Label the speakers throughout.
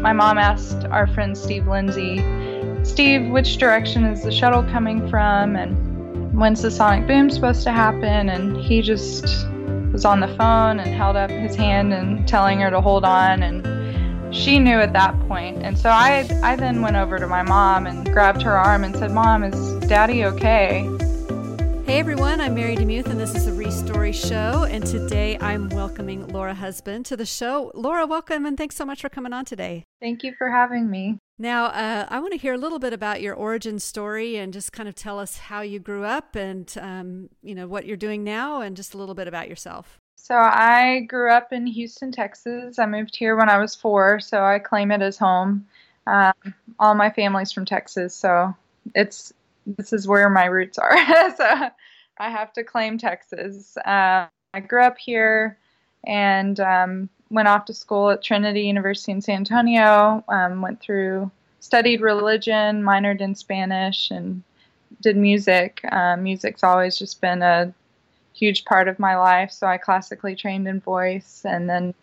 Speaker 1: my mom asked our friend Steve Lindsey, Steve, which direction is the shuttle coming from? And when's the sonic boom supposed to happen? And he just was on the phone and held up his hand and telling her to hold on. And she knew at that point. And so I, I then went over to my mom and grabbed her arm and said, Mom, is daddy okay?
Speaker 2: Hey everyone, I'm Mary DeMuth, and this is the Restory Show. And today I'm welcoming Laura Husband to the show. Laura, welcome, and thanks so much for coming on today.
Speaker 1: Thank you for having me.
Speaker 2: Now, uh, I want to hear a little bit about your origin story and just kind of tell us how you grew up and um, you know what you're doing now, and just a little bit about yourself.
Speaker 1: So I grew up in Houston, Texas. I moved here when I was four, so I claim it as home. Um, all my family's from Texas, so it's this is where my roots are. so I have to claim Texas. Uh, I grew up here and um, went off to school at Trinity University in San Antonio. Um, went through, studied religion, minored in Spanish, and did music. Uh, music's always just been a huge part of my life. So I classically trained in voice and then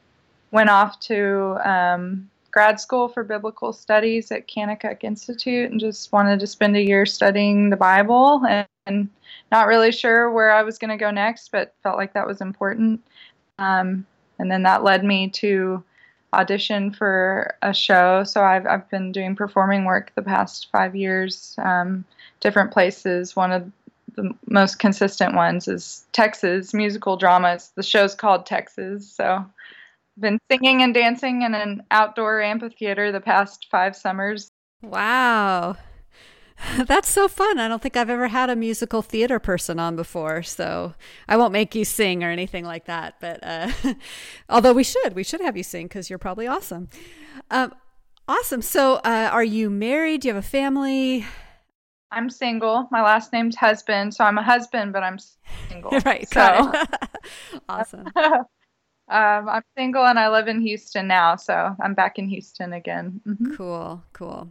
Speaker 1: went off to um, grad school for biblical studies at Kanakuk Institute and just wanted to spend a year studying the Bible and, and not really sure where I was going to go next, but felt like that was important. Um, and then that led me to audition for a show. So I've, I've been doing performing work the past five years, um, different places. One of the most consistent ones is Texas musical dramas. The show's called Texas. So been singing and dancing in an outdoor amphitheater the past five summers.
Speaker 2: Wow. That's so fun. I don't think I've ever had a musical theater person on before, so I won't make you sing or anything like that. But uh, although we should, we should have you sing because you're probably awesome. Um, awesome. So, uh, are you married? Do you have a family?
Speaker 1: I'm single. My last name's husband, so I'm a husband, but I'm single.
Speaker 2: right.
Speaker 1: So
Speaker 2: awesome.
Speaker 1: Um, I'm single and I live in Houston now, so I'm back in Houston again.
Speaker 2: Mm-hmm. Cool, cool.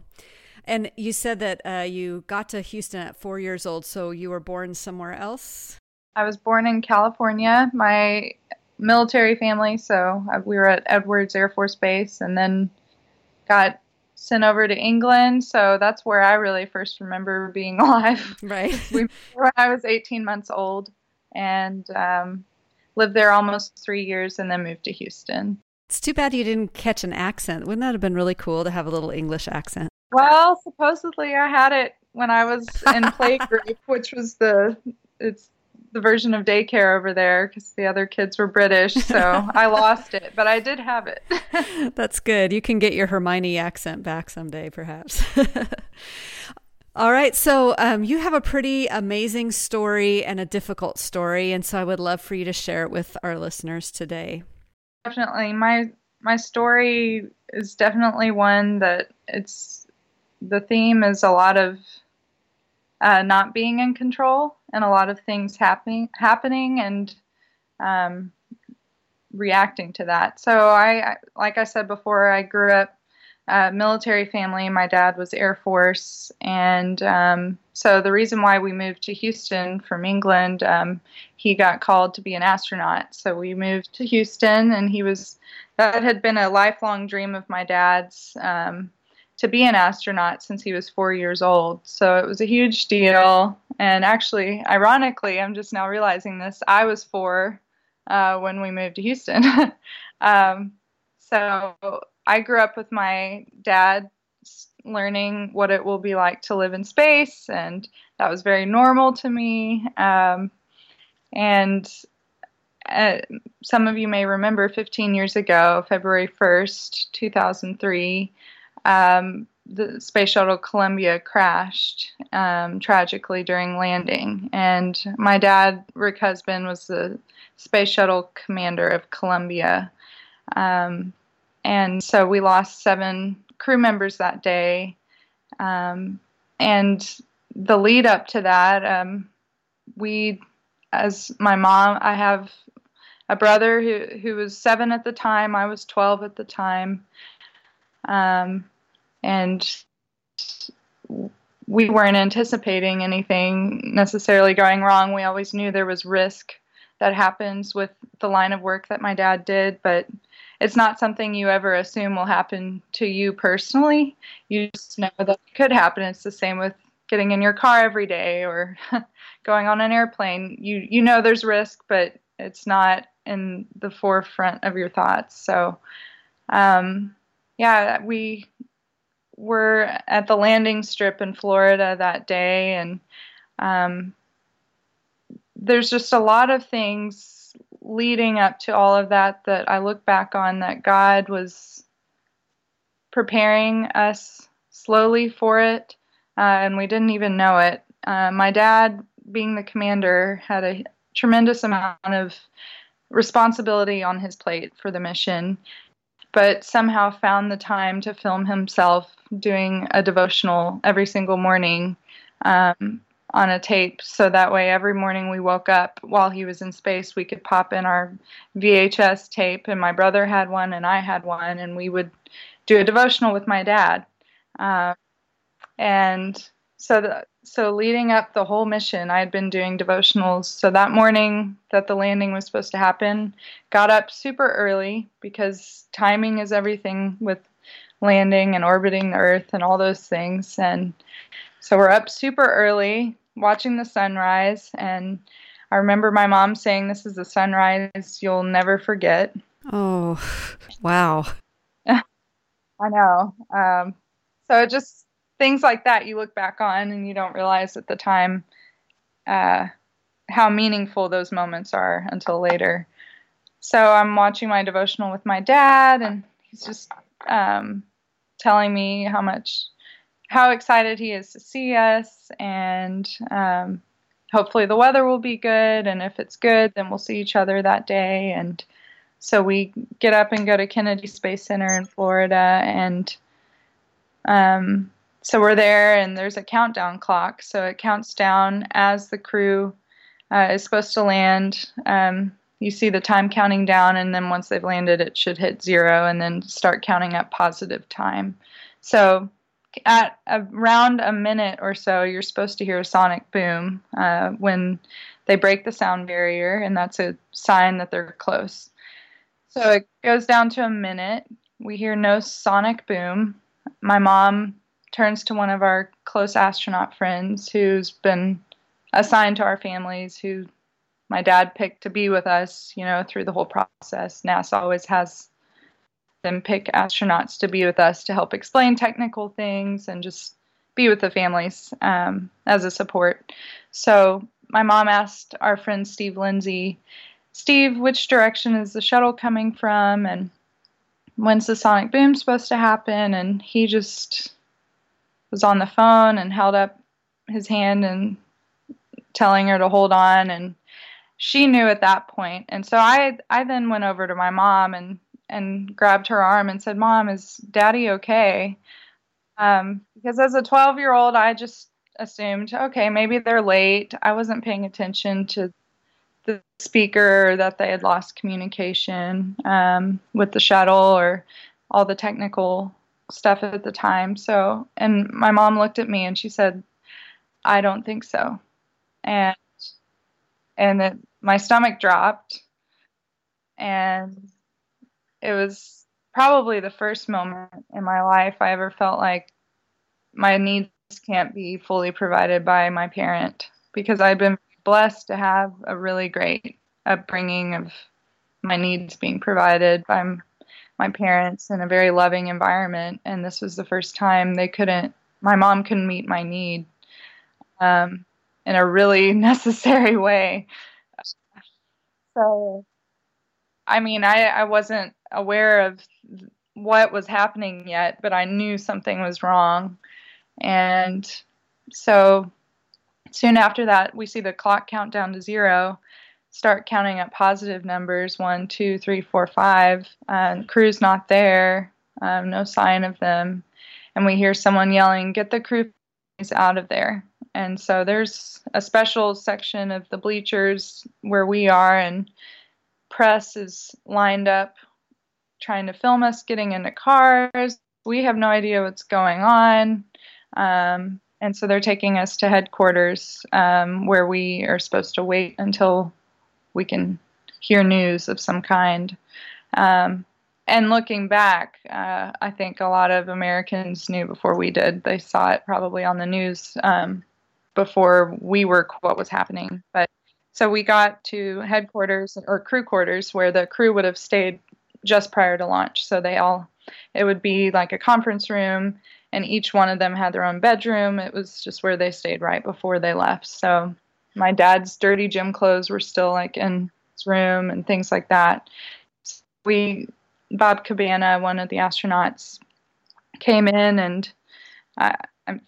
Speaker 2: And you said that uh, you got to Houston at four years old, so you were born somewhere else?
Speaker 1: I was born in California. My military family, so we were at Edwards Air Force Base and then got sent over to England. So that's where I really first remember being alive.
Speaker 2: Right.
Speaker 1: we, when I was 18 months old. And um, lived there almost three years and then moved to Houston.
Speaker 2: It's too bad you didn't catch an accent. Wouldn't that have been really cool to have a little English accent?
Speaker 1: Well, supposedly I had it when I was in playgroup, which was the it's the version of daycare over there because the other kids were British, so I lost it, but I did have it.
Speaker 2: That's good. You can get your Hermione accent back someday, perhaps. All right. So um, you have a pretty amazing story and a difficult story. And so I would love for you to share it with our listeners today.
Speaker 1: Definitely. My my story is definitely one that it's the theme is a lot of uh, not being in control and a lot of things happening happening and um, reacting to that. So I, like I said before, I grew up uh, military family. My dad was Air Force, and um, so the reason why we moved to Houston from England, um, he got called to be an astronaut. So we moved to Houston, and he was that had been a lifelong dream of my dad's um, to be an astronaut since he was four years old. So it was a huge deal. And actually, ironically, I'm just now realizing this. I was four uh, when we moved to Houston. Um, so I grew up with my dad learning what it will be like to live in space, and that was very normal to me. Um, and uh, some of you may remember 15 years ago, February 1st, 2003, um, the space shuttle Columbia crashed um, tragically during landing. And my dad, Rick Husband, was the space shuttle commander of Columbia. Um, and so we lost seven crew members that day. Um, and the lead up to that, um, we, as my mom, I have a brother who who was seven at the time. I was twelve at the time, um, and we weren't anticipating anything necessarily going wrong. We always knew there was risk that happens with the line of work that my dad did, but it's not something you ever assume will happen to you personally. You just know that it could happen. It's the same with getting in your car every day or going on an airplane. You you know there's risk, but it's not in the forefront of your thoughts. So, um, yeah, we were at the landing strip in Florida that day, and um, there's just a lot of things leading up to all of that that I look back on that God was preparing us slowly for it, uh, and we didn't even know it. Uh, my dad, being the commander, had a tremendous amount of responsibility on his plate for the mission, but somehow found the time to film himself doing a devotional every single morning um, on a tape. So that way, every morning we woke up while he was in space, we could pop in our VHS tape, and my brother had one, and I had one, and we would do a devotional with my dad. Uh, and so the, so leading up the whole mission, I had been doing devotionals. So that morning that the landing was supposed to happen, got up super early because timing is everything with landing and orbiting the Earth and all those things. And so we're up super early watching the sunrise. And I remember my mom saying, This is a sunrise you'll never forget.
Speaker 2: Oh, wow.
Speaker 1: I know. Um, so just things like that you look back on and you don't realize at the time uh, how meaningful those moments are until later. So I'm watching my devotional with my dad, and he's just um, telling me how much, how excited he is to see us, and um, hopefully the weather will be good. And if it's good, then we'll see each other that day. And so we get up and go to Kennedy Space Center in Florida, and um, so we're there, and there's a countdown clock. So it counts down as the crew uh, is supposed to land. Um, you see the time counting down, and then once they've landed, it should hit zero and then start counting up positive time. So at around a minute or so, you're supposed to hear a sonic boom uh, when they break the sound barrier, and that's a sign that they're close. So it goes down to a minute. We hear no sonic boom. My mom turns to one of our close astronaut friends who's been assigned to our families, who my dad picked to be with us, you know, through the whole process. NASA always has them pick astronauts to be with us to help explain technical things and just be with the families um, as a support. So my mom asked our friend Steve Lindsey, Steve, which direction is the shuttle coming from? And when's the sonic boom supposed to happen? And he just was on the phone and held up his hand and telling her to hold on and she knew at that point and so i i then went over to my mom and and grabbed her arm and said mom is daddy okay? Um, because as a 12 year old i just assumed okay maybe they're late. I wasn't paying attention to the speaker that they had lost communication um, with the shuttle or all the technical stuff at the time. So, and my mom looked at me and she said, "I don't think so," and and it, my stomach dropped, and it was probably the first moment in my life I ever felt like my needs can't be fully provided by my parent because I've been blessed to have a really great upbringing of my needs being provided by my parents in a very loving environment, and this was the first time they couldn't. My mom couldn't meet my need um, in a really necessary way. So, I mean, I, I wasn't aware of what was happening yet, but I knew something was wrong. And so soon after that, we see the clock count down to zero start counting up positive numbers one, two, three, four, five. And crew's not there, um, no sign of them. And we hear someone yelling, Get the crew out of there. And so there's a special section of the bleachers where we are, and press is lined up trying to film us getting into cars. We have no idea what's going on. Um, and so they're taking us to headquarters um, where we are supposed to wait until we can hear news of some kind. Um, and looking back, uh, I think a lot of Americans knew before we did. They saw it probably on the news um, before we were what was happening. But so we got to headquarters or crew quarters where the crew would have stayed just prior to launch. So they all, it would be like a conference room, and each one of them had their own bedroom. It was just where they stayed right before they left. So my dad's dirty gym clothes were still like in his room and things like that. We Bob Cabana, one of the astronauts, came in and uh,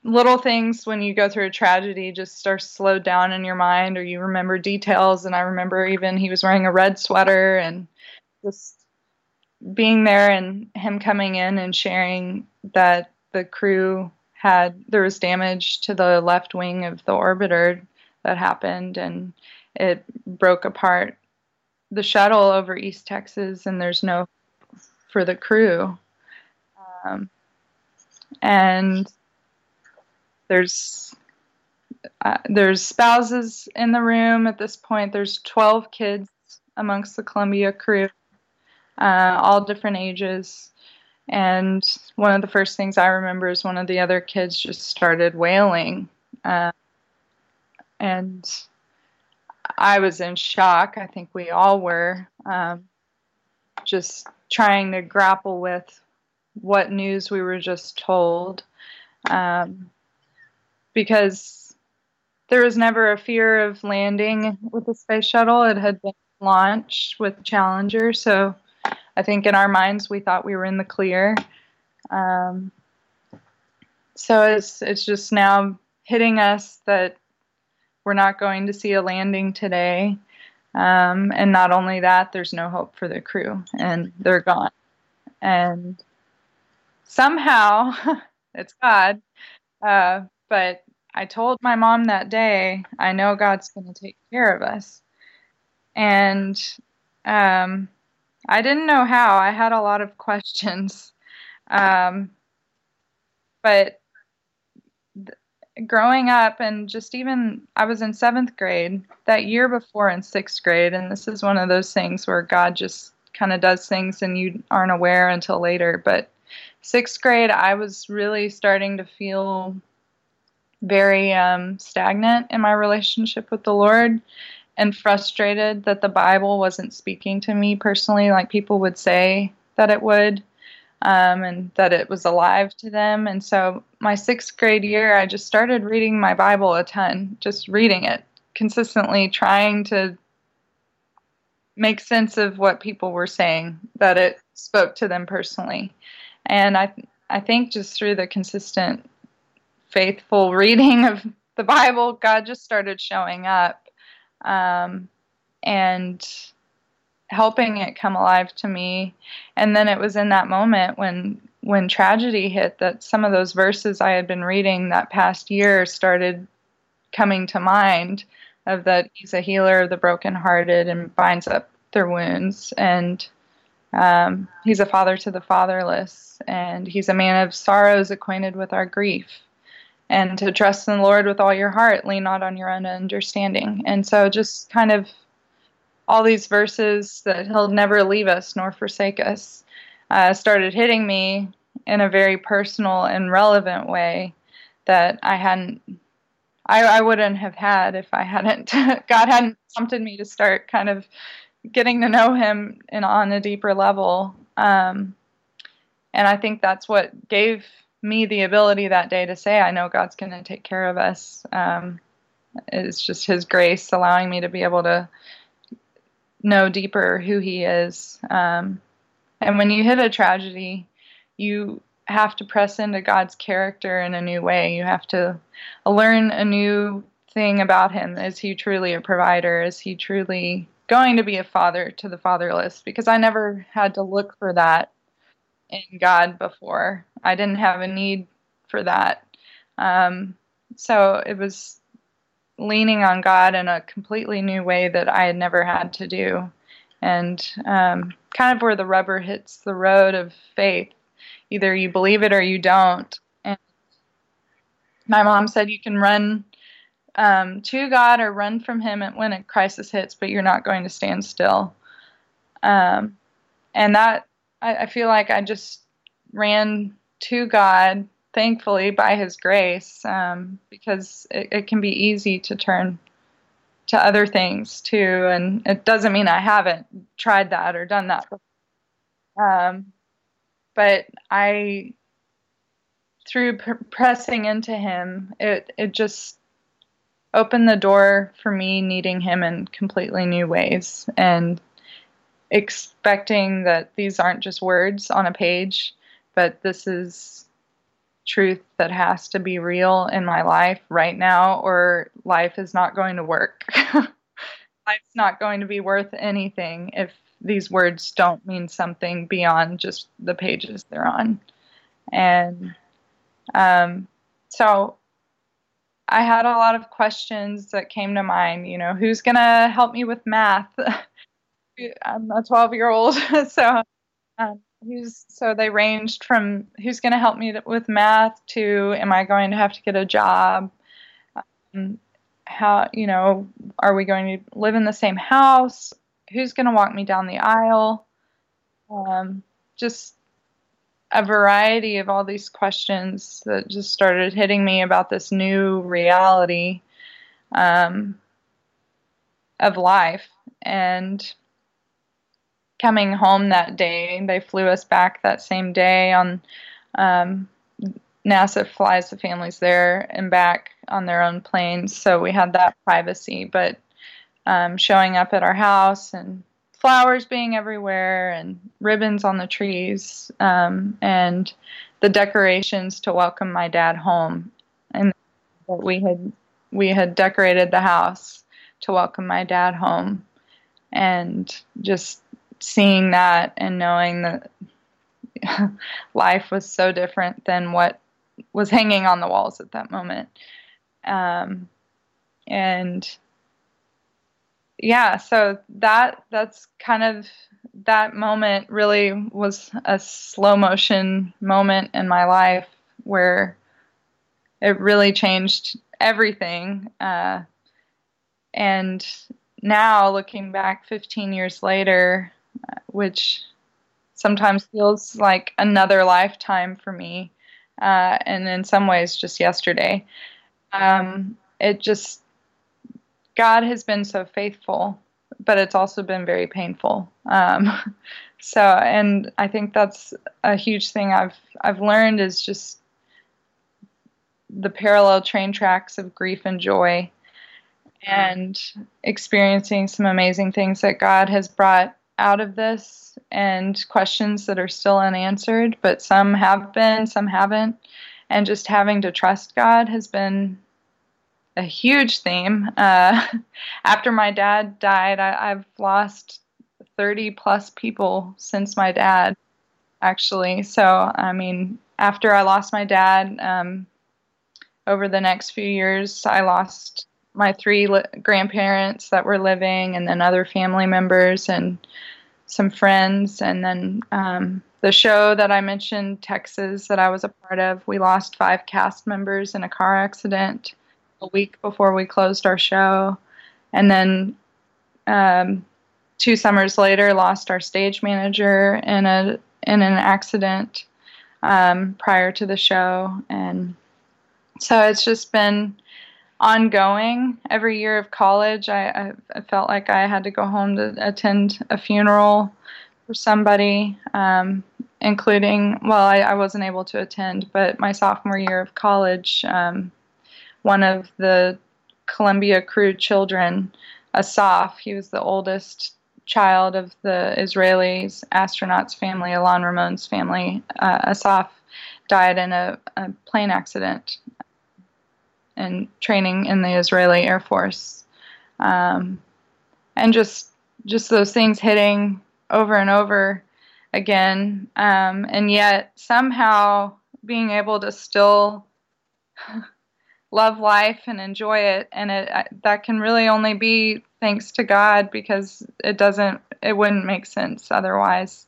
Speaker 1: little things when you go through a tragedy just are slowed down in your mind or you remember details. And I remember even he was wearing a red sweater and just being there and him coming in and sharing that the crew had there was damage to the left wing of the orbiter that happened and it broke apart the shuttle over East Texas and there's no for the crew. Um, and there's uh, there's spouses in the room at this point. There's 12 kids amongst the Columbia crew, uh, all different ages. And one of the first things I remember is one of the other kids just started wailing. Uh, and I was in shock. I think we all were. Um, just trying to grapple with what news we were just told. Um, because there was never a fear of landing with the space shuttle. It had been launched with Challenger, so I think in our minds we thought we were in the clear. Um, so it's it's just now hitting us that we're not going to see a landing today. Um, and not only that, there's no hope for the crew, and they're gone. And somehow, it's God, uh, but I told my mom that day, I know God's going to take care of us. And um, I didn't know how. I had a lot of questions. Um, but growing up and just even I was in seventh grade that year before in sixth grade, and this is one of those things where God just kind of does things and you aren't aware until later. But sixth grade, I was really starting to feel very um, stagnant in my relationship with the Lord and frustrated that the Bible wasn't speaking to me personally, like people would say that it would um, and that it was alive to them. And so, my sixth grade year, I just started reading my Bible a ton, just reading it consistently, trying to make sense of what people were saying, that it spoke to them personally. And I, I think just through the consistent, faithful reading of the Bible, God just started showing up. Um, and helping it come alive to me. And then it was in that moment when when tragedy hit that some of those verses i had been reading that past year started coming to mind of that he's a healer of the brokenhearted and binds up their wounds. And um, he's a father to the fatherless. And he's a man of sorrows acquainted with our grief and to trust in the lord with all your heart lean not on your own understanding and so just kind of all these verses that he'll never leave us nor forsake us uh, started hitting me in a very personal and relevant way that I hadn't, I, I wouldn't have had if I hadn't, God hadn't prompted me to start kind of getting to know Him in, on a deeper level. Um, and I think that's what gave me the ability that day to say, I know God's going to take care of us. Um, it's just His grace allowing me to be able to know deeper who he is. Um, and when you hit a tragedy, you have to press into God's character in a new way. You have to learn a new thing about him. Is he truly a provider? Is he truly going to be a father to the fatherless? Because I never had to look for that in God before. I didn't have a need for that. Um, so it was leaning on God in a completely new way that I had never had to do. And um, kind of where the rubber hits the road of faith. Either you believe it or you don't. And my mom said you can run um, to God or run from Him when a crisis hits, but you're not going to stand still. Um, and that I, I feel like I just ran to God, thankfully by His grace, um, because it, it, can be easy to turn to other things too. And it doesn't mean I haven't tried that or done that. Um, but I, through pr- pressing into Him, it it just opened the door for me needing Him in completely new ways and expecting that these aren't just words on a page, but this is truth that has to be real in my life right now, or life is not going to work. Life's not going to be worth anything if these words don't mean something beyond just the pages they're on. And um, so I had a lot of questions that came to mind. You know, who's going to help me with math? I'm a 12 year old, so um, who's so they ranged from who's going to help me with math to am I going to have to get a job? Um, how you know are we going to live in the same house? Who's going to walk me down the aisle? Um, just a variety of all these questions that just started hitting me about this new reality um, of life and coming home that day. They flew us back that same day on um, NASA flies the families there and back on their own planes, so we had that privacy. But um, showing up at our house and flowers being everywhere and ribbons on the trees um, and the decorations to welcome my dad home, and we had we had decorated the house to welcome my dad home, and just seeing that and knowing that life was so different than what was hanging on the walls at that moment. Um, and yeah, so that that's kind of that moment really was a slow motion moment in my life where it really changed everything. Uh, and now looking back 15 years later, which sometimes feels like another lifetime for me, uh, and in some ways just yesterday. Um, it just, God has been so faithful, but it's also been very painful. Um, so, and I think that's a huge thing I've I've learned is just the parallel train tracks of grief and joy and experiencing some amazing things that God has brought out of this and questions that are still unanswered, but some have been, some haven't. And just having to trust God has been a huge theme. Uh, after my dad died, I, I've lost 30 plus people since my dad, actually. So, I mean, after I lost my dad, um, over the next few years, I lost my three li- grandparents that were living, and then other family members, and some friends, and then um, the show that I mentioned, Texas, that I was a part of. We lost five cast members in a car accident a week before we closed our show, and then um, two summers later, lost our stage manager in a in an accident um, prior to the show, and so it's just been ongoing. Every year of college, I, I, felt like I had to go home to attend a funeral for somebody, um, including, well, I, I, wasn't able to attend, but my sophomore year of college, um, one of the Columbia crew children, Asaf, he was the oldest child of the Israelis astronauts family, Ilan Ramon's family. Uh, Asaf died in a, a plane accident and training in the Israeli Air Force, um, and just just those things hitting over and over again, um, and yet somehow being able to still love life and enjoy it, and it that can really only be thanks to God because it doesn't it wouldn't make sense otherwise.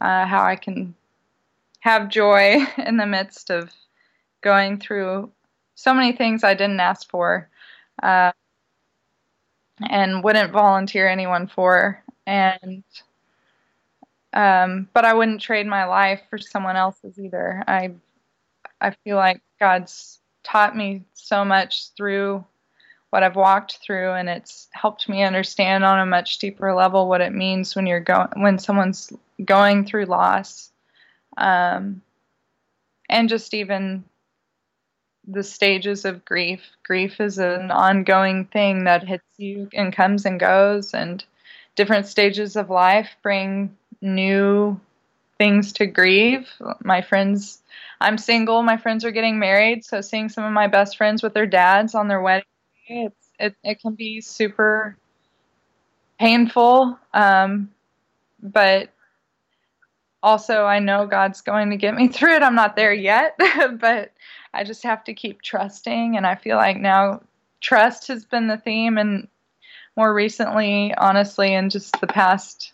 Speaker 1: Uh, how I can have joy in the midst of going through so many things I didn't ask for. uh, and wouldn't volunteer anyone for. And um, but I wouldn't trade my life for someone else's either. I I feel like God's taught me so much through what I've walked through, and it's helped me understand on a much deeper level what it means when you're going when someone's going through loss, um, and just even the stages of grief. Grief is an ongoing thing that hits you and comes and goes, and different stages of life bring new things to grieve. My friends, I'm single. My friends are getting married, so seeing some of my best friends with their dads on their wedding it's it, it can be super painful um, but also i know god's going to get me through it i'm not there yet but i just have to keep trusting and i feel like now trust has been the theme and more recently honestly in just the past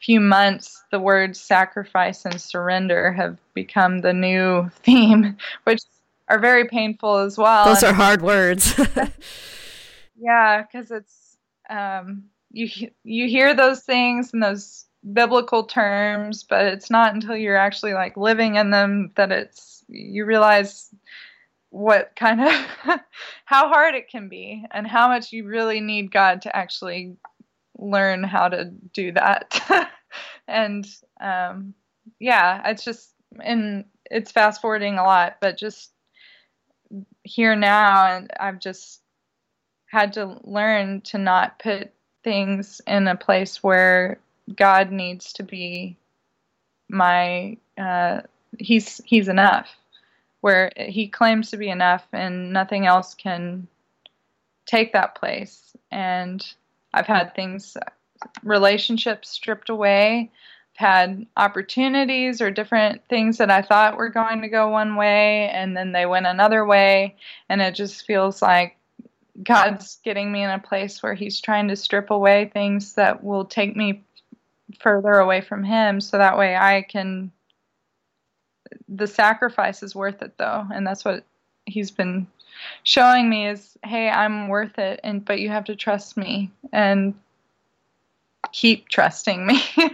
Speaker 1: few months the words sacrifice and surrender have become the new theme which are very painful as well.
Speaker 2: Those are hard words.
Speaker 1: yeah, because it's um, you you hear those things and those biblical terms, but it's not until you're actually like living in them that it's you realize what kind of how hard it can be and how much you really need God to actually learn how to do that. and um, yeah, it's just and it's fast forwarding a lot, but just here now and I've just had to learn to not put things in a place where God needs to be my uh, he's he's enough. Where he claims to be enough and nothing else can take that place. And I've had things relationships stripped away. Had opportunities or different things that I thought were going to go one way and then they went another way. And it just feels like God's getting me in a place where he's trying to strip away things that will take me further away from him so that way I can the sacrifice is worth it though and that's what he's been showing me is hey I'm worth it and but you have to trust me and keep trusting me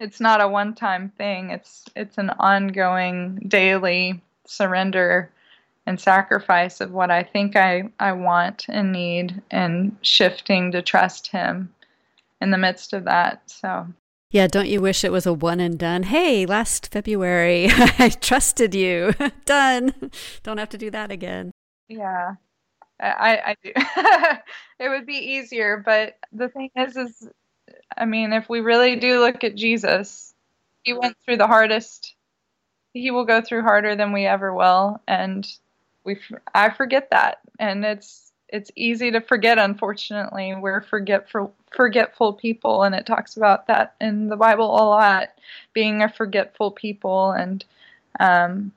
Speaker 1: it's not a one time thing. It's it's an ongoing daily surrender and sacrifice of what I think I, I want and need and shifting to trust him in the midst of that. So
Speaker 2: yeah, don't you wish it was a one and done? Hey, last February I trusted you. done. Don't have to do that again.
Speaker 1: Yeah. I, I do. it would be easier, but the thing is, is I mean, if we really do look at Jesus, he went through the hardest. He will go through harder than we ever will, and we I forget that, and it's it's easy to forget. Unfortunately, we're forgetful forgetful people, and it talks about that in the Bible a lot, being a forgetful people, and um,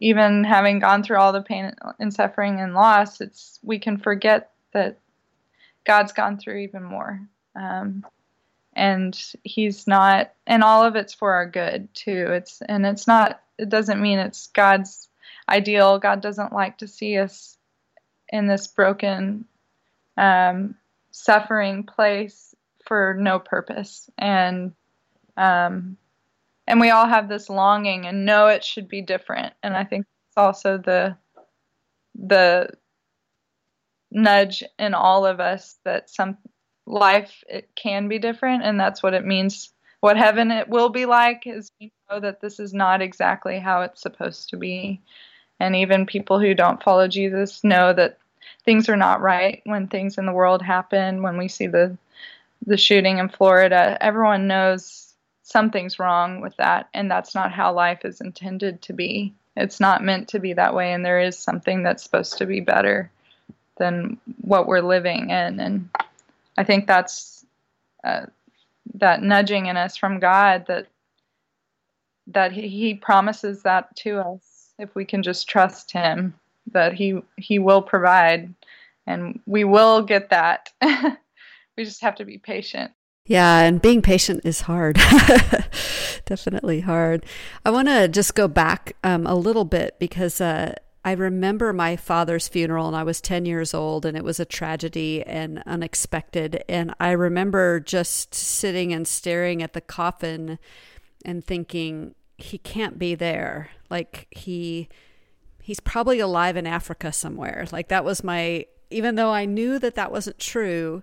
Speaker 1: even having gone through all the pain and suffering and loss, it's we can forget that God's gone through even more. Um, and he's not and all of it's for our good too it's and it's not it doesn't mean it's god's ideal god doesn't like to see us in this broken um, suffering place for no purpose. And um, and we all have this longing and know it should be different. And i think it's also the the nudge in all of us that some life it can be different. And that's what it means what heaven it will be like is we know that this is not exactly how it's supposed to be. And even people who don't follow jesus know that things are not right when things in the world happen when we see the the shooting in florida. Everyone knows something's wrong with that and that's not how life is intended to be. It's not meant to be that way and there is something that's supposed to be better than what we're living in. And I think that's uh, that nudging in us from God that that he, he promises that to us if we can just trust him that he he will provide and we will get that we just have to be patient
Speaker 2: yeah and being patient is hard definitely hard i want to just go back um, a little bit because uh, I remember my father's funeral, and I was 10 years old, and it was a tragedy and unexpected. And I remember just sitting and staring at the coffin and thinking, he can't be there. Like, he. He's probably alive in Africa somewhere. Like that was my even though I knew that that wasn't true,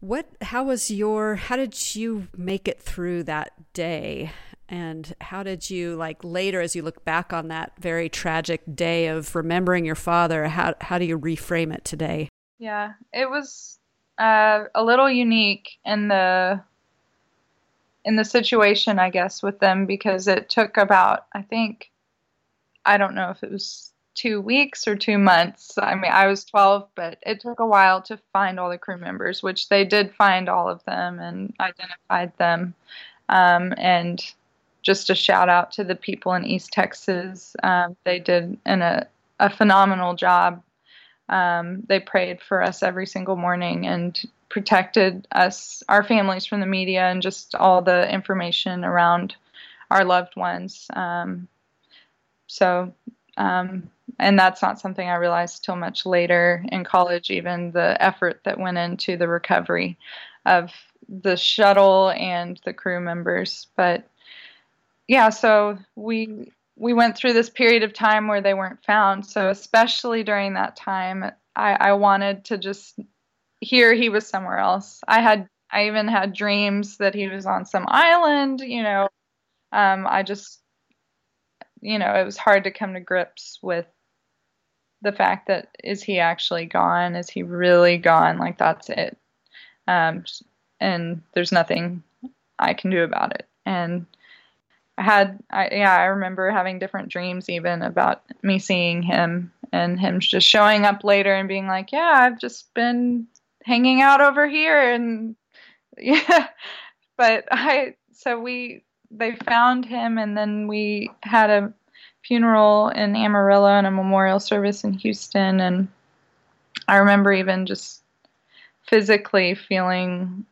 Speaker 2: what how was your how did you make it through that day? And how did you like later as you look back on that very tragic day of remembering your father, how how do you reframe it today?
Speaker 1: Yeah, it was uh, a little unique in the in the situation, I guess, with them because it took about I think I don't know if it was two weeks or two months. I mean, I was 12, but it took a while to find all the crew members, which they did find all of them and identified them. Um, and just a shout out to the people in East Texas. Um, they did an, a, a phenomenal job. Um, they prayed for us every single morning and protected us, our families, from the media and just all the information around our loved ones. Um, so um, and that's not something I realized till much later in college, even the effort that went into the recovery of the shuttle and the crew members. But yeah, so we we went through this period of time where they weren't found. So especially during that time, I, I wanted to just hear he was somewhere else. I had I even had dreams that he was on some island, you know. Um, I just you know, it was hard to come to grips with the fact that is he actually gone? Is he really gone? Like that's it. Um, and there's nothing I can do about it. And I had, I, yeah, I remember having different dreams even about me seeing him and him just showing up later and being like, yeah, I've just been hanging out over here. And yeah, but I, so we, they found him and then we had a funeral in Amarillo and a memorial service in Houston. And I remember even just physically feeling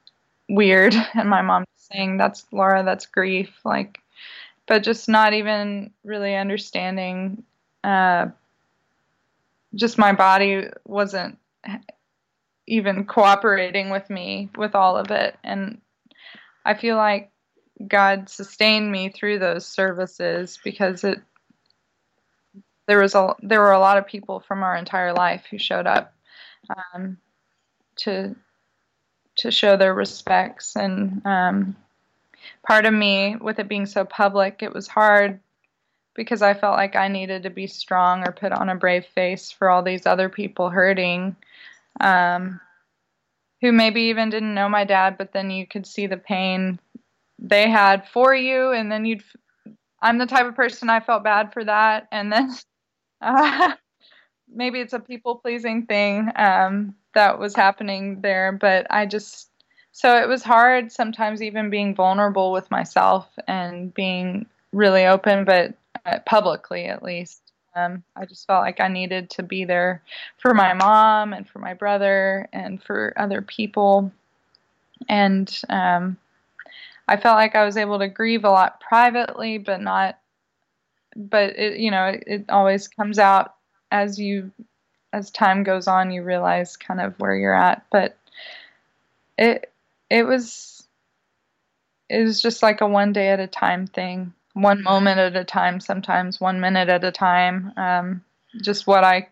Speaker 1: weird and my mom saying, That's Laura, that's grief. Like, but just not even really understanding. Uh, just my body wasn't even cooperating with me with all of it. And I feel like God sustained me through those services because it there was a there were a lot of people from our entire life who showed up um, to to show their respects. And um, part of me with it being so public it was hard because I felt like I needed to be strong or put on a brave face for all these other people hurting um, who maybe even didn't know my dad but then you could see the pain they had for you and then you'd I'm the type of person I felt bad for that and then uh, maybe it's a people pleasing thing um, that was happening there, but I just so it was hard sometimes even being vulnerable with myself and being really open, but uh, publicly at least. Um, I just felt like I needed to be there for my mom and for my brother and for other people. And um, I felt like I was able to grieve a lot privately, but not but it you know it, it always comes out as you as time goes on you realize kind of where you're at. But it it was it was just like a one day at a time thing one moment at a time sometimes one minute at a time um, just what i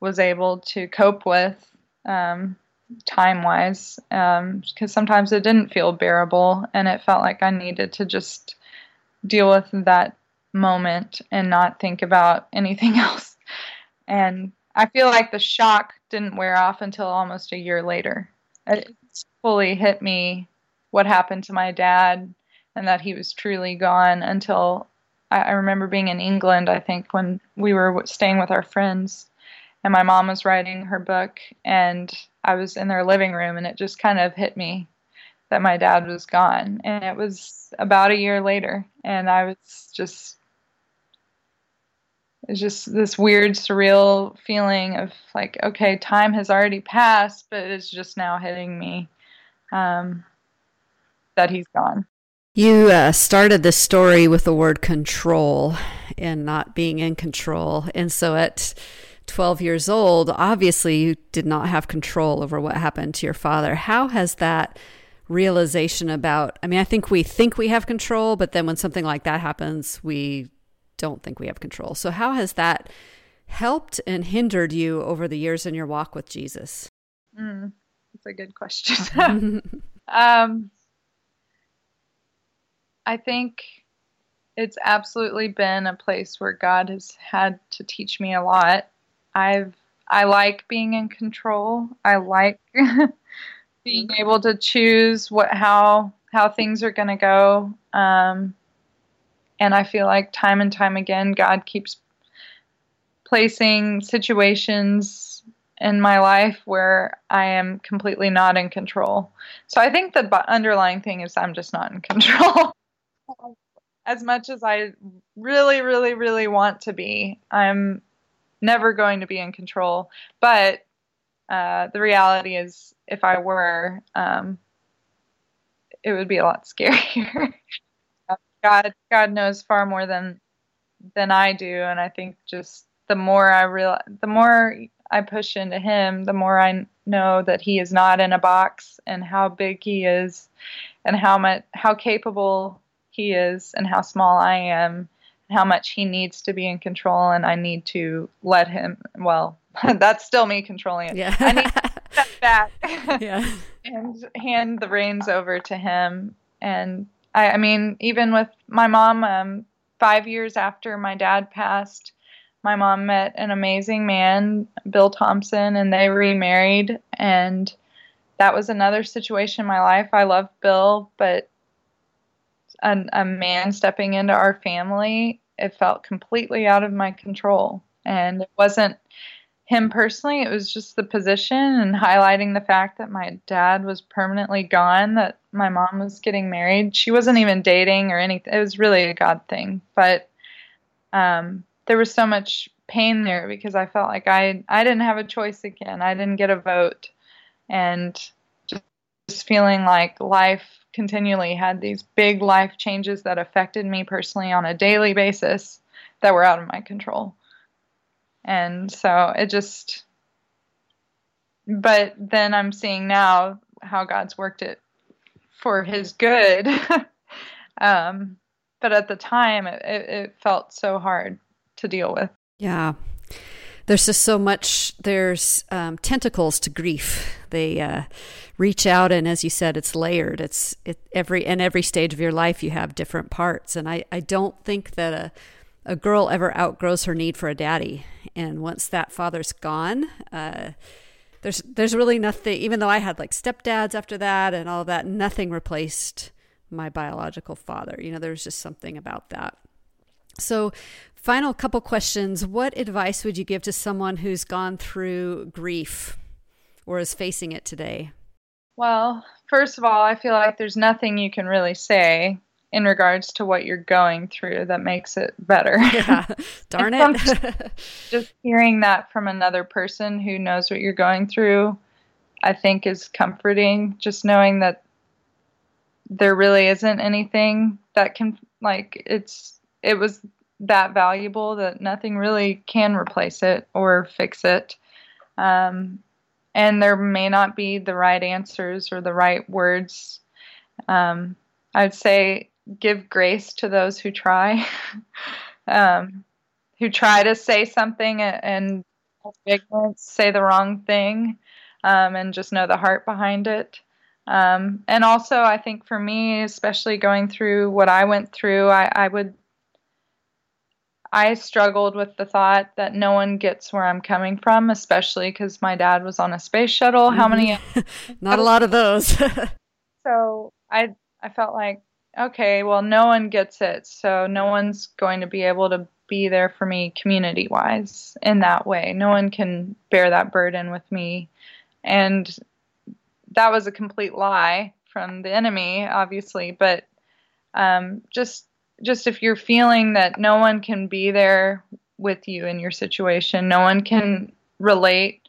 Speaker 1: was able to cope with um, time wise because um, sometimes it didn't feel bearable and it felt like i needed to just deal with that moment and not think about anything else. And I feel like the shock didn't wear off until almost a year later. It fully hit me what happened to my dad and that he was truly gone until I, I remember being in England, I think, when we were staying with our friends and my mom was writing her book and I was in their living room and it just kind of hit me that my dad was gone and it was about a year later and I was just it's just this weird surreal feeling of like okay time has already passed but it's just now hitting me um, that he's gone
Speaker 2: you uh, started this story with the word control and not being in control. And so at 12 years old, obviously you did not have control over what happened to your father. How has that realization about, I mean, I think we think we have control, but then when something like that happens, we don't think we have control. So, how has that helped and hindered you over the years in your walk with Jesus?
Speaker 1: Mm, that's a good question. um, I think it's absolutely been a place where God has had to teach me a lot. I've I like being in control. I like being mm-hmm. able to choose what how how things are going to go. Um, and I feel like time and time again, God keeps placing situations in my life where I am completely not in control. So I think the underlying thing is I'm just not in control. as much as I really, really, really want to be, I'm never going to be in control. But uh, the reality is, if I were, um, it would be a lot scarier. God, God knows far more than than I do, and I think just the more I real, the more I push into Him, the more I know that He is not in a box, and how big He is, and how much how capable he is and how small I am, how much he needs to be in control, and I need to let him. Well, that's still me controlling it. Yeah. I need to step back yeah. and hand the reins over to him. And I, I mean, even with my mom, um, five years after my dad passed, my mom met an amazing man, Bill Thompson, and they remarried. And that was another situation in my life. I love Bill, but a, a man stepping into our family, it felt completely out of my control. And it wasn't him personally, it was just the position and highlighting the fact that my dad was permanently gone, that my mom was getting married. She wasn't even dating or anything. It was really a God thing. But um, there was so much pain there because I felt like I I didn't have a choice again. I didn't get a vote. And just feeling like life continually had these big life changes that affected me personally on a daily basis that were out of my control. And so it just, but then I'm seeing now how God's worked it for his good. um, but at the time, it, it felt so hard to deal with.
Speaker 2: Yeah there's just so much there's um, tentacles to grief. They uh, reach out and as you said it's layered. It's it, every in every stage of your life you have different parts. And i, I don't think that a, a girl ever outgrows her need for a daddy. And once that father's gone uh, there's there's really nothing even though i had like stepdads after that and all that nothing replaced my biological father. You know there's just something about that so Final couple questions. What advice would you give to someone who's gone through grief or is facing it today?
Speaker 1: Well, first of all, I feel like there's nothing you can really say in regards to what you're going through that makes it better. Yeah,
Speaker 2: darn it.
Speaker 1: just hearing that from another person who knows what you're going through, I think is comforting. Just knowing that there really isn't anything that can, like, it's, it was that valuable that nothing really can replace it or fix it. Um, and there may not be the right answers or the right words. Um, I'd say give grace to those who try, um, who try to say something and, and say the wrong thing, um, and just know the heart behind it. Um, and also, I think for me, especially going through what I went through, I, I would I struggled with the thought that no one gets where I'm coming from, especially because my dad was on a space shuttle. How many?
Speaker 2: Not a lot of those.
Speaker 1: so I I felt like okay, well, no one gets it, so no one's going to be able to be there for me community wise in that way. No one can bear that burden with me, and that was a complete lie from the enemy, obviously, but um, just just if you're feeling that no one can be there with you in your situation, no one can relate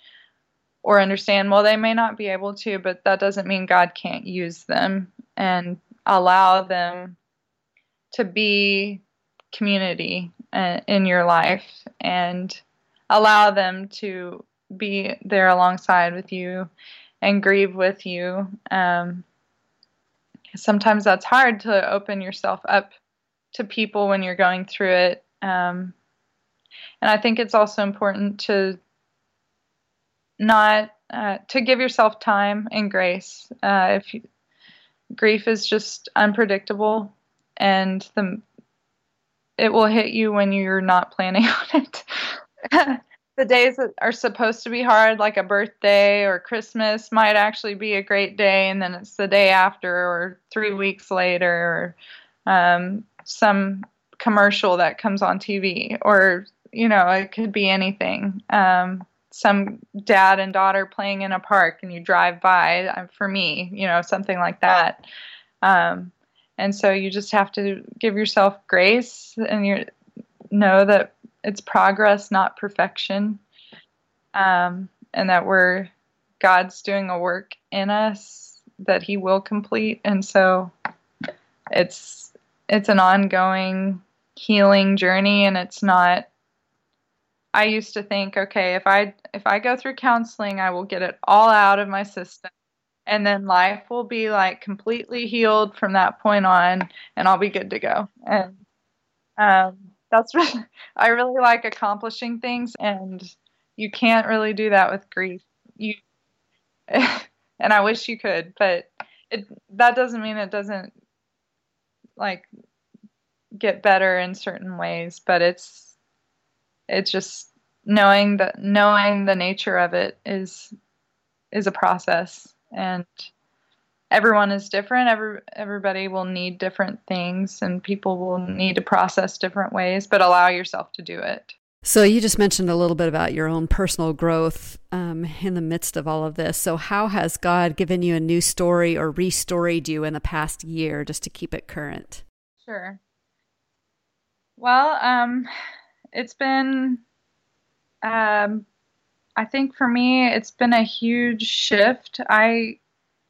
Speaker 1: or understand, well, they may not be able to, but that doesn't mean God can't use them and allow them to be community uh, in your life and allow them to be there alongside with you and grieve with you. Um, sometimes that's hard to open yourself up to people when you're going through it. Um, and I think it's also important to not uh, to give yourself time and grace. Uh, if you, grief is just unpredictable, and the it will hit you when you're not planning on it. the days that are supposed to be hard, like a birthday or Christmas, might actually be a great day, and then it's the day after or three weeks later, or um, some commercial that comes on TV, or you know, it could be anything. Um, some dad and daughter playing in a park, and you drive by. Uh, for me, you know, something like that. Um, and so you just have to give yourself grace, and you know that it's progress, not perfection, um, and that we're God's doing a work in us that He will complete, and so it's it's an ongoing healing journey, and it's not. I used to think, okay, if I if I go through counseling, I will get it all out of my system, and then life will be like completely healed from that point on, and I'll be good to go. And um, that's really, I really like accomplishing things, and you can't really do that with grief. You and I wish you could, but it that doesn't mean it doesn't like get better in certain ways, but it's it's just knowing that knowing the nature of it is is a process and everyone is different. Every everybody will need different things, and people will need to process different ways. But allow yourself to do it.
Speaker 2: So you just mentioned a little bit about your own personal growth um, in the midst of all of this. So how has God given you a new story or restoried you in the past year, just to keep it current?
Speaker 1: Sure. Well, um, it's been um, I think for me, it's been a huge shift. I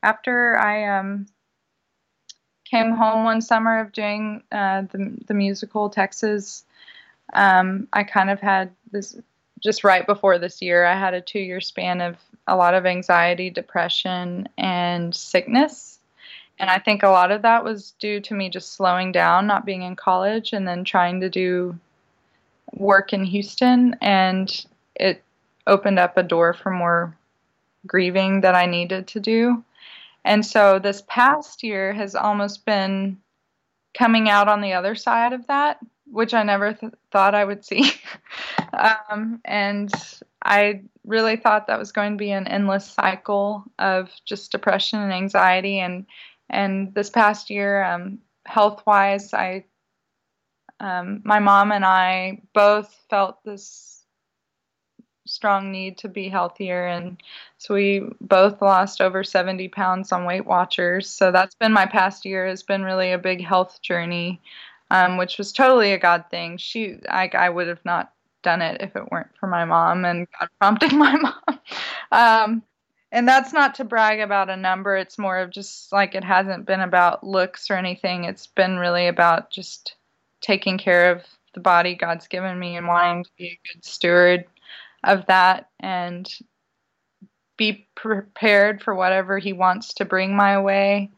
Speaker 1: after I um, came home one summer of doing uh, the, the musical Texas, um, I kind of had this just right before this year. I had a two year span of a lot of anxiety, depression, and sickness. And I think a lot of that was due to me just slowing down, not being in college, and then trying to do work in Houston. And it opened up a door for more grieving that I needed to do. And so this past year has almost been coming out on the other side of that, which I never th- thought I would see. um, and I really thought that was going to be an endless cycle of just depression and anxiety. And and this past year, um, health wise, I um, my mom and I both felt this strong need to be healthier and so we both lost over 70 pounds on weight watchers so that's been my past year has been really a big health journey um, which was totally a god thing. She I, I would have not done it if it weren't for my mom and god prompting my mom. Um, and that's not to brag about a number. It's more of just like it hasn't been about looks or anything. It's been really about just taking care of the body god's given me and wanting to be a good steward of that and be prepared for whatever he wants to bring my way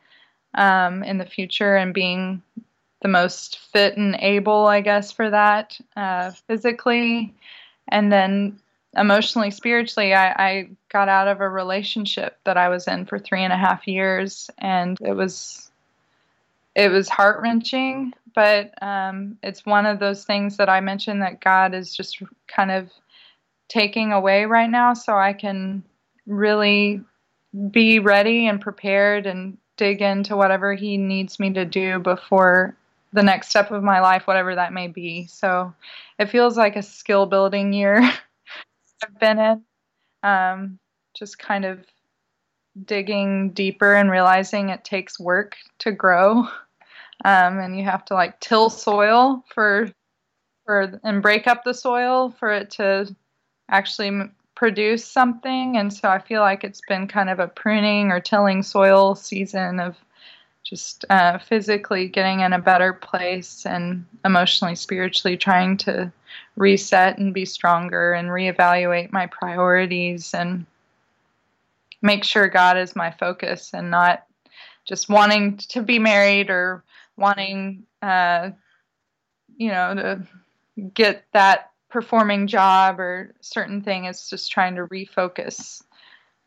Speaker 1: um, in the future and being the most fit and able, I guess, for that uh, physically. And then emotionally, spiritually, I, I, got out of a relationship that I was in for three and a half years, and it was it was heart wrenching. But um, it's one of those things that I mentioned that God is just kind of taking away right now so I can really be ready and prepared and dig into whatever he needs me to do before the next step of my life, whatever that may be. So it feels like a skill building year I've been in. Um, just kind of digging deeper and realizing it takes work to grow. Um, and you have to like till soil for for and break up the soil for it to actually m- produce something. And so I feel like it's been kind of a pruning or tilling soil season of just uh, physically getting in a better place and emotionally, spiritually trying to reset and be stronger and reevaluate my priorities and make sure God is my focus and not just wanting to be married or wanting, uh, you know, to get that performing job or certain thing. It's just trying to refocus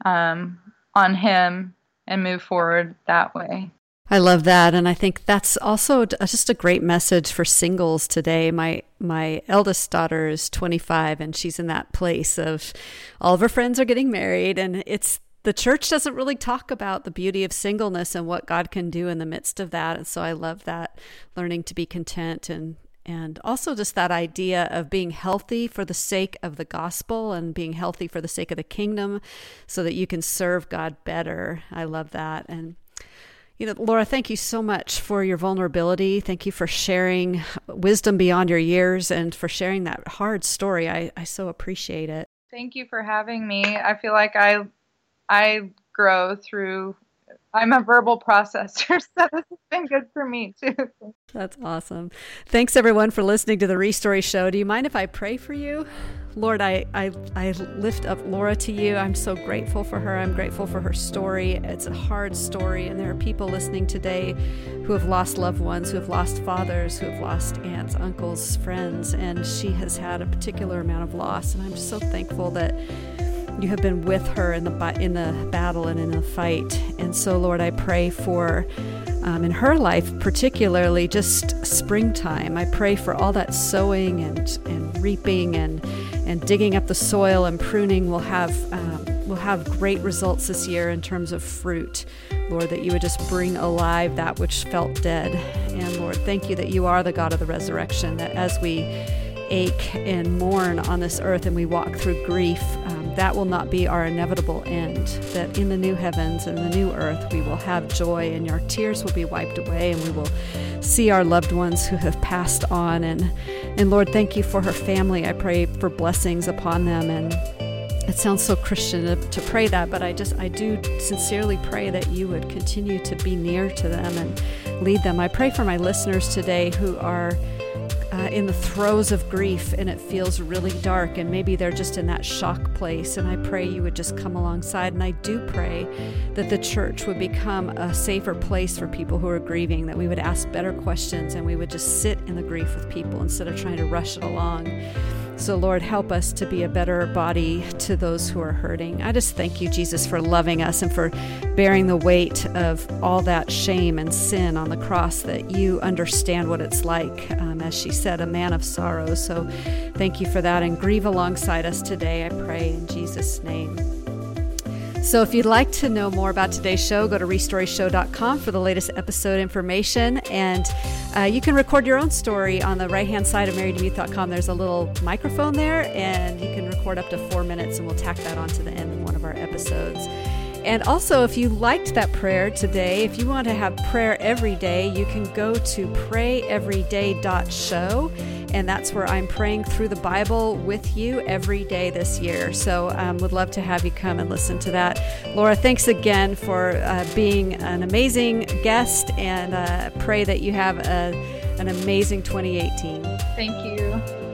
Speaker 1: um, on Him and move forward that way.
Speaker 2: I love that, and I think that's also uh, just a great message for singles today. My my eldest daughter is 25, and she's in that place of all of her friends are getting married, and it's the church doesn't really talk about the beauty of singleness and what God can do in the midst of that. And so I love that learning to be content and and also just that idea of being healthy for the sake of the gospel and being healthy for the sake of the kingdom so that you can serve God better. I love that. And you know, Laura, thank you so much for your vulnerability. Thank you for sharing wisdom beyond your years and for sharing that hard story. I, I so appreciate it.
Speaker 1: Thank you for having me. I feel like I I grow through I'm a verbal processor, so this has been good for me too.
Speaker 2: That's awesome. Thanks everyone for listening to the Restory Show. Do you mind if I pray for you? Lord, I, I, I lift up Laura to you. I'm so grateful for her. I'm grateful for her story. It's a hard story, and there are people listening today who have lost loved ones, who have lost fathers, who have lost aunts, uncles, friends, and she has had a particular amount of loss. And I'm so thankful that you have been with her in the in the battle and in the fight. And so, Lord, I pray for um, in her life, particularly just springtime. I pray for all that sowing and and reaping and and digging up the soil and pruning will have um, will have great results this year in terms of fruit. Lord, that you would just bring alive that which felt dead. And Lord, thank you that you are the God of the resurrection. That as we ache and mourn on this earth and we walk through grief, um, that will not be our inevitable end. That in the new heavens and the new earth, we will have joy and our tears will be wiped away and we will see our loved ones who have passed on. And, and Lord, thank you for her family. I pray for blessings upon them and it sounds so Christian to, to, pray that, but I just, I do sincerely pray that you would continue to be near to them and lead them. I pray for my listeners today who are uh, in the throes of grief and it feels really dark, and maybe they're just in that shock place. And I pray you would just come alongside. And I do pray that the church would become a safer place for people who are grieving, that we would ask better questions and we would just sit in the grief with people instead of trying to rush it along. So, Lord, help us to be a better body to those who are hurting. I just thank you, Jesus, for loving us and for bearing the weight of all that shame and sin on the cross, that you understand what it's like, um, as she said, a man of sorrow. So, thank you for that and grieve alongside us today, I pray, in Jesus' name. So, if you'd like to know more about today's show, go to restoryshow.com for the latest episode information. And uh, you can record your own story on the right hand side of marydemuth.com. There's a little microphone there, and you can record up to four minutes, and we'll tack that onto the end of one of our episodes. And also, if you liked that prayer today, if you want to have prayer every day, you can go to prayeveryday.show. And that's where I'm praying through the Bible with you every day this year. So, um, would love to have you come and listen to that. Laura, thanks again for uh, being an amazing guest, and uh, pray that you have a, an amazing 2018.
Speaker 1: Thank you.